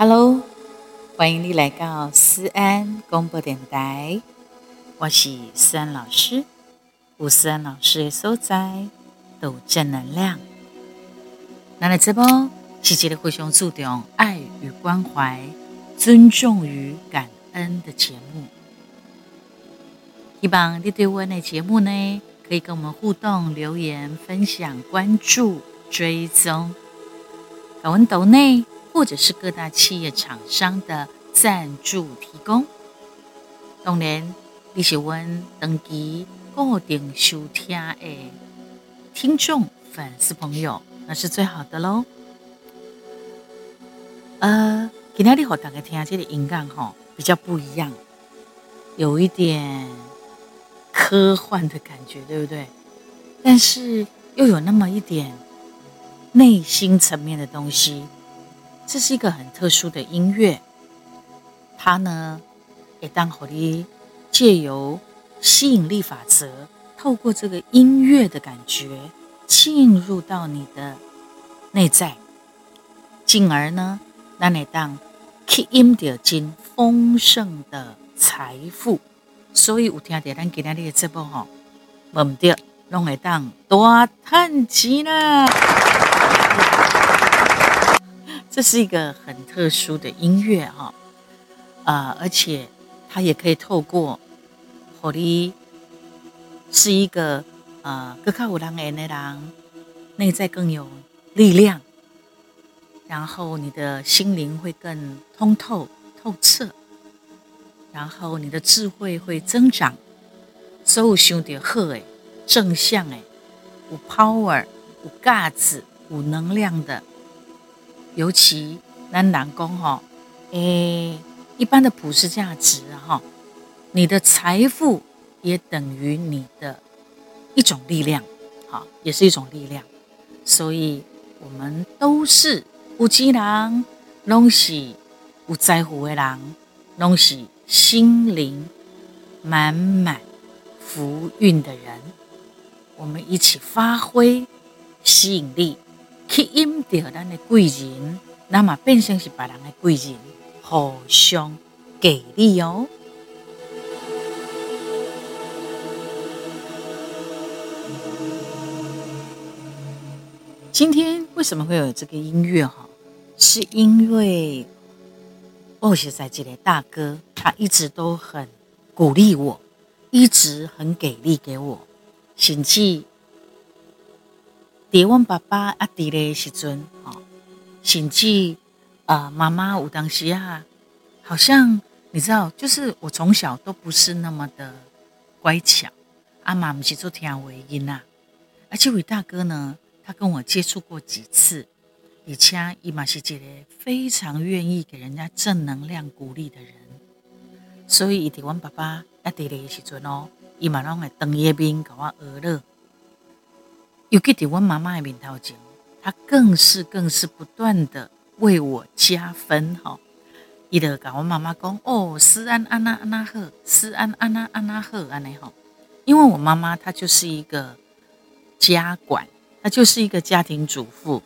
Hello，欢迎你来到思安广播电台，我是思安老师。有思安老师的所在，都正能量。那来这波是一个非常注重爱与关怀、尊重与感恩的节目。希望你对我的节目呢，可以跟我们互动、留言、分享、关注、追踪。搞文抖内。或者是各大企业厂商的赞助提供，当然你是我登记固定收听的听众粉丝朋友，那是最好的喽。呃，今天你和大家听这个音乐哈，比较不一样，有一点科幻的感觉，对不对？但是又有那么一点内心层面的东西。这是一个很特殊的音乐，它呢，也当好的借由吸引力法则，透过这个音乐的感觉，进入到你的内在，进而呢，让你当吸引到金丰盛的财富。所以有听到咱今天的节目哈，忘不掉，拢会当大赚钱了。这是一个很特殊的音乐哈，啊，而且它也可以透过火力，是一个啊，更靠五郎的人内在更有力量，然后你的心灵会更通透透彻，然后你的智慧会增长，所有想到好的正向的，有 power 有 guts 有能量的。尤其咱人讲哈，诶，一般的普世价值哈，你的财富也等于你的一种力量，好，也是一种力量。所以，我们都是有钱人，拢是有财富的人，拢是心灵满满福运的人。我们一起发挥吸引力。吸引到咱的贵人，那么变成是别人的贵人，互相给力哦。今天为什么会有这个音乐？哈，是因为我是在这里大哥，他一直都很鼓励我，一直很给力给我，甚至。在我爸爸阿弟的时阵，哦，甚至啊，妈妈有当时啊，好像你知道，就是我从小都不是那么的乖巧，阿妈不是做听话囡仔，而且伟大哥呢，他跟我接触过几次，而且伊嘛是一个非常愿意给人家正能量鼓励的人，所以伊在我爸爸阿弟的时阵哦，伊嘛拢会当一边给我娱乐。尤其在我妈妈的面头前，她更是更是不断的为我加分哈。伊就跟我妈妈讲：“哦，思安安娜安娜好，思安安娜安娜好安尼吼。”因为我妈妈她就是一个家管，她就是一个家庭主妇。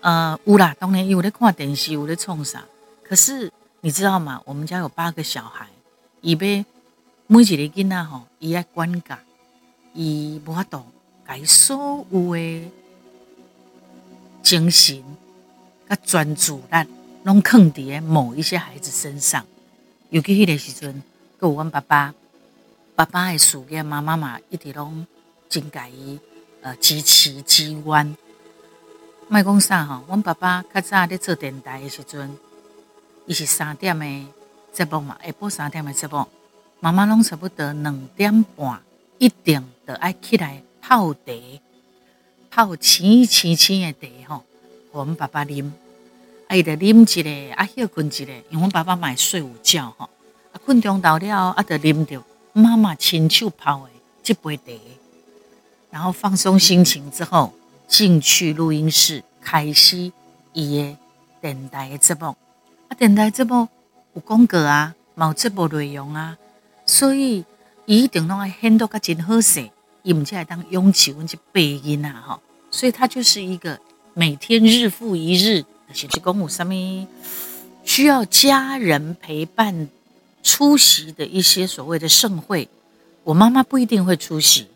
呃，有啦，当然有在看电视，有在创啥。可是你知道吗？我们家有八个小孩，伊要每一个囡仔吼，伊爱管教，伊无法度。该所有的精神、甲专注力，拢放在某一些孩子身上。尤其迄个时阵，有阮爸爸，爸爸的事业，妈妈嘛一直拢真介意呃支持支援。莫讲啥吼，阮爸爸较早咧做电台的时阵，伊是三点的节目嘛，下晡三点的节目，妈妈拢差不多两点半一定得爱起来。泡茶，泡青青青的茶吼，我们爸爸啉，啊，伊就啉一个，啊，休困一个，因为阮爸爸嘛会睡午觉吼，啊，困中到了，啊，就啉着妈妈亲手泡的这杯茶，然后放松心情之后，进去录音室开始伊的电台的节目，啊，电台节目有广告啊，冇节目内容啊，所以伊一定拢爱显得较真好势。伊毋才会当拥起阮这背音呐，哈，所以他就是一个每天日复一日，就是讲有啥物需要家人陪伴出席的一些所谓的盛会，我妈妈不一定会出席。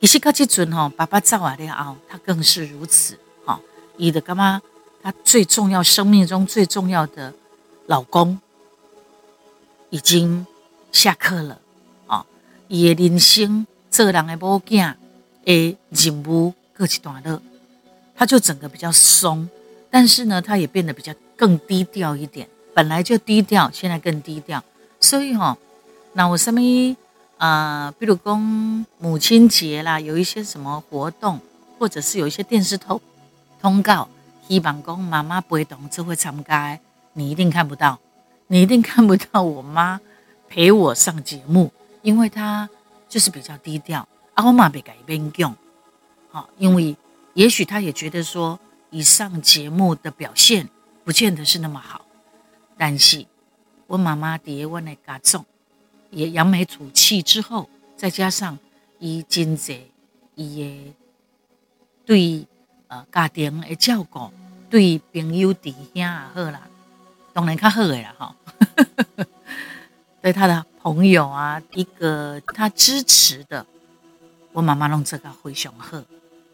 其实到这阵哈，爸爸走了后，他更是如此哈。伊的干妈？他最重要，生命中最重要的老公已经下课了啊！伊的人生做人的某囝的任务告一段落，他就整个比较松，但是呢，他也变得比较更低调一点。本来就低调，现在更低调。所以哈，那我什么？啊、呃，比如讲母亲节啦，有一些什么活动，或者是有一些电视通通告，希望讲妈妈陪同这会参加，你一定看不到，你一定看不到我妈陪我上节目，因为她就是比较低调。啊，我妈别改变用，好，因为也许她也觉得说，以上节目的表现不见得是那么好，但是我妈妈在我的家中。也扬眉吐气之后，再加上伊真济伊的对呃家庭的照顾，对朋友弟兄也好啦，当然较好的啦哈。对他的朋友啊，一个他支持的，我妈妈拢这个非常好，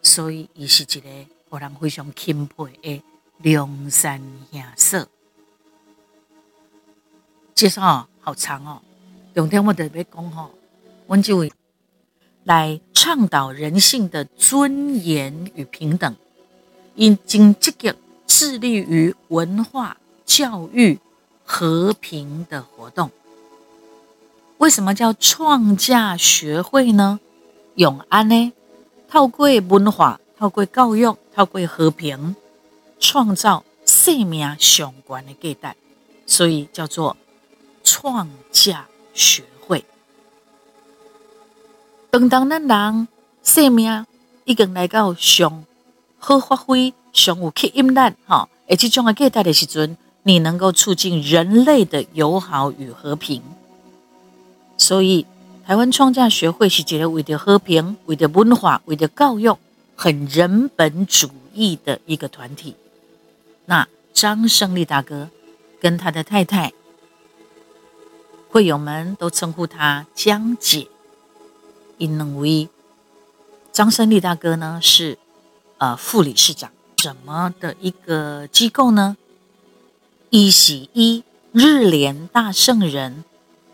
所以伊是一个让人非常钦佩的良善兄嫂。介绍好长哦。重点我特别讲吼，我就会来倡导人性的尊严与平等，因经积极致力于文化教育和平的活动。为什么叫创价学会呢？永安呢？透过文化，透过教育，透过和平，创造生命相关的价值，所以叫做创价。学会，当当咱人生命已经来到上好发挥、上有吸引力哈，而这种的价值的时阵，你能够促进人类的友好与和平。所以，台湾创价学会是一个为了和平、为了文化、为了教育，很人本主义的一个团体。那张胜利大哥跟他的太太。会友们都称呼他江姐，因为张胜利大哥呢是呃副理事长，什么的一个机构呢？一喜一日莲大圣人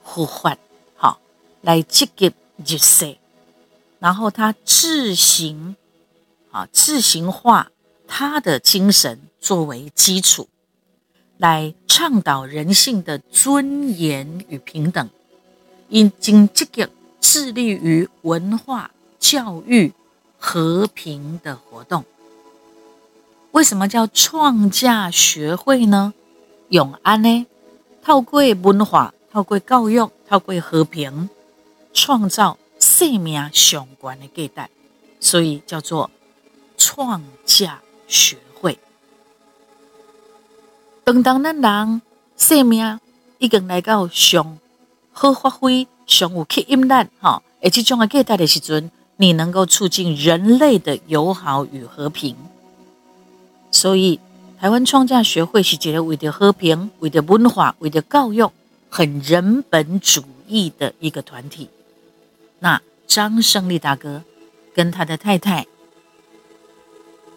呼唤，来积极入世，然后他自行啊自行化他的精神作为基础。来倡导人性的尊严与平等，应经积极致力于文化教育和平的活动。为什么叫创价学会呢？永安呢？透过文化，透过教育，透过和平，创造生命相关的价值，所以叫做创价学会。当当咱人生命已经来到上好发挥、上有吸引力哈，而这种的价值的时阵，你能够促进人类的友好与和平。所以，台湾创价学会是一个为了和平、为了文化、为了教育，很人本主义的一个团体。那张胜利大哥跟他的太太，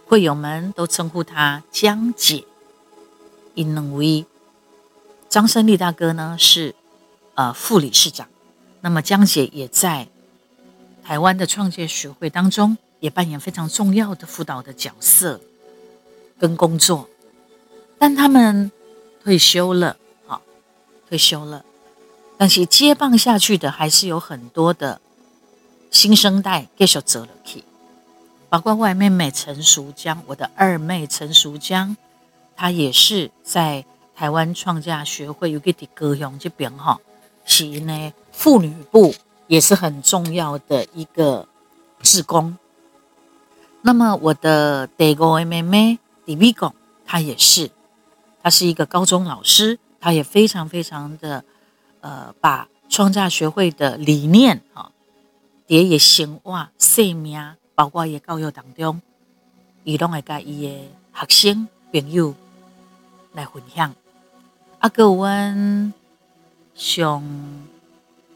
会友们都称呼他江姐。因为张胜利大哥呢是呃副理事长，那么江姐也在台湾的创建学会当中也扮演非常重要的辅导的角色跟工作，但他们退休了，好退休了，但是接棒下去的还是有很多的新生代继续走了去，包括外妹妹陈淑江，我的二妹陈淑江。她也是在台湾创价学会有个的高雄这边哈，是呢妇女部也是很重要的一个志工。那么我的第五个妹妹李美公，她也是，她是一个高中老师，她也非常非常的呃，把创价学会的理念哈，也也生活生命，包括也教育当中，伊拢会甲伊的学生朋友。来分享，阿哥温熊，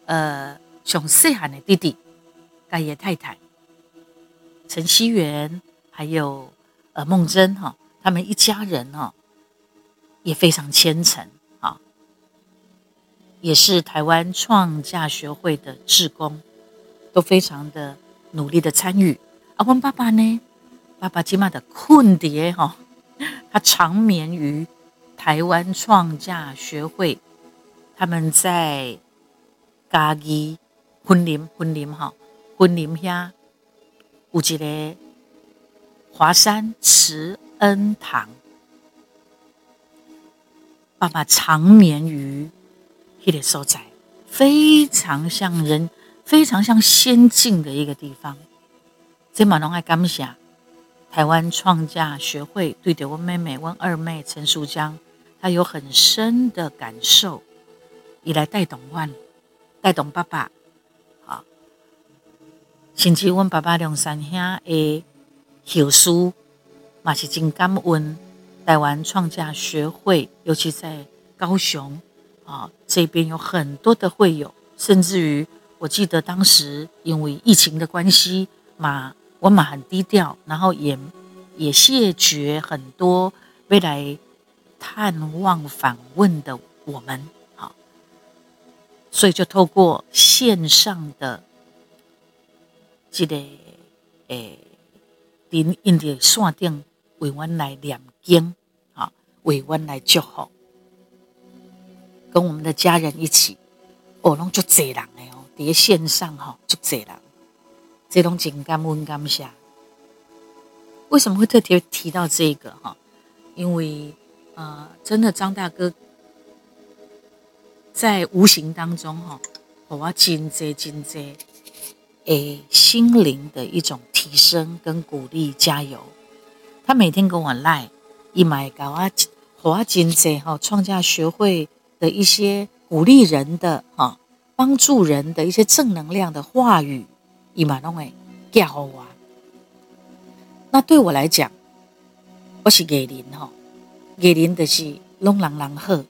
呃，上细汉的弟弟，盖爷太太陈希元，还有呃梦真哈，他们一家人哈，也非常虔诚啊，也是台湾创价学会的志工，都非常的努力的参与。阿温爸爸呢，爸爸今嘛的困蝶哈，他长眠于。台湾创价学会，他们在嘉义云林云林哈云林下有一个华山慈恩堂，爸爸长眠于那个所在，非常像人，非常像仙境的一个地方。这马龙爱感谢台湾创价学会对着我妹妹、我二妹陈淑江。他有很深的感受，以来带动我，带动爸爸，啊，甚至阮爸爸两三兄的后书，嘛是真感恩台湾创价学会，尤其在高雄啊这边有很多的会友，甚至于我记得当时因为疫情的关系嘛，我嘛很低调，然后也也谢绝很多未来。探望访问的我们，好，所以就透过线上的这个诶，连印的线顶为我来念经，啊，为我来祝福，跟我们的家人一起，哦，拢就济人的哦，在线上哈，足济人，这种情感温感下，为什么会特别提到这个哈？因为。呃，真的，张大哥在无形当中哈，我真济真济，诶，心灵的一种提升跟鼓励，加油。他每天跟我赖，一买搞啊，我真济哈，创价学会的一些鼓励人的哈，帮助人的一些正能量的话语，一马拢会教我。那对我来讲，我是艺人哈。给您的是拢人人好，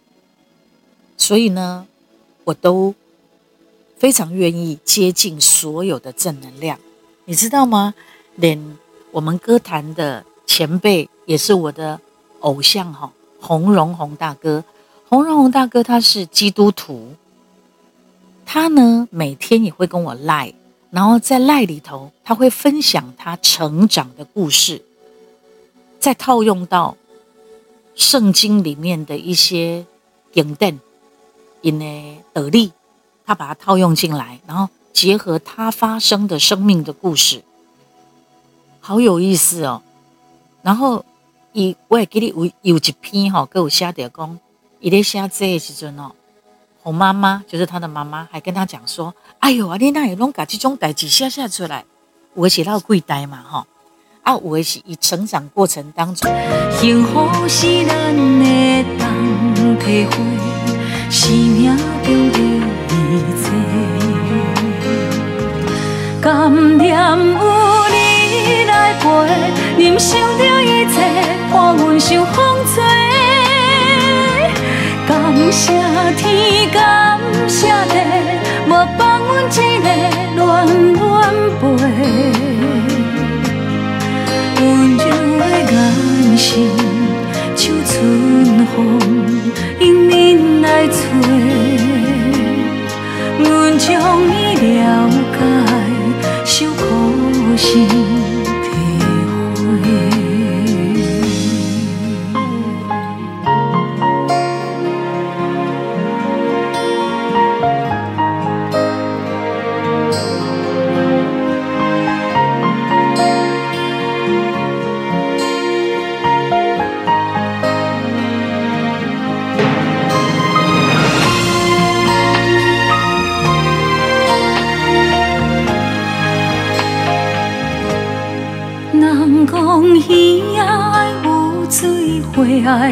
所以呢，我都非常愿意接近所有的正能量，你知道吗？连我们歌坛的前辈也是我的偶像哈，洪荣宏大哥。洪荣宏大哥他是基督徒，他呢每天也会跟我赖，然后在赖里头他会分享他成长的故事，再套用到。圣经里面的一些引证，因的得力，他把它套用进来，然后结合他发生的生命的故事，好有意思哦。然后，伊我也给你有有一篇哈，给我写的讲，伊在写这的时阵哦，洪妈妈就是他的妈妈，还跟他讲说：“哎呦啊，你那也拢把这种代志写写出来，我写到贵呆嘛哈。”啊，有的是以成长过程当中，幸福是咱的当体会，生命中的一切，甘念有你来陪，人生的一切伴阮受风吹，感谢天，感谢地，无放阮一个恋恋陪。温柔的眼神，像春风迎面来吹，阮将伊了解，受苦心。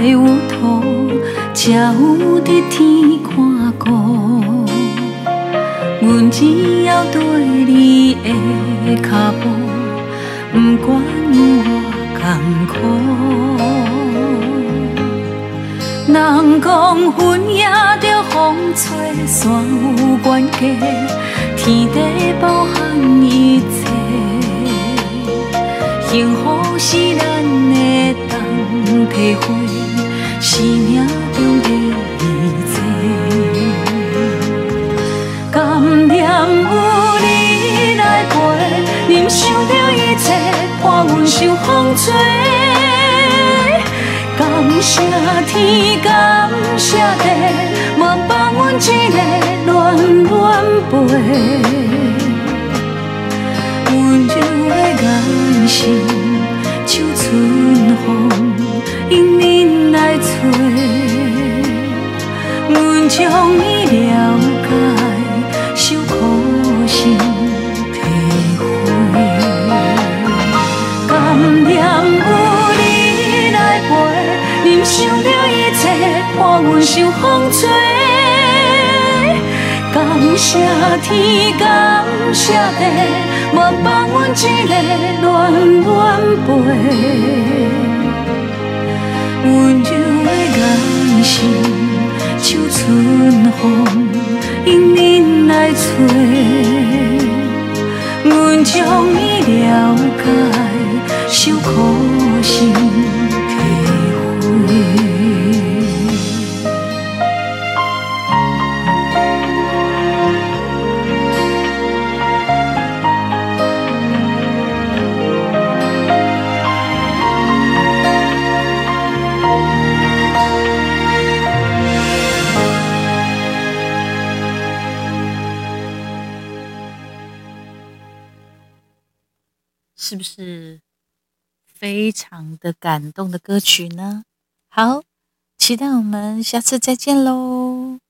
有土，才有在天看顾。阮只要对你的脚步，不管有偌艰苦。人讲云也着风吹，山有关系，天地包含一切，幸福是咱的当体会，生命中的一切。甘念有你来陪，忍受着一切，伴阮受风吹。感谢天，感谢地，无放阮一个恋恋陪。温柔。的眼神，像春风，迎面来吹。阮将伊了解，受苦心体会。甘念。想着一切，伴阮受风吹。感谢天，感谢地，无放阮一个恋恋陪。温柔眼神，像春风，迎面来吹。阮将伊了解，受苦心。不是非常的感动的歌曲呢？好，期待我们下次再见喽。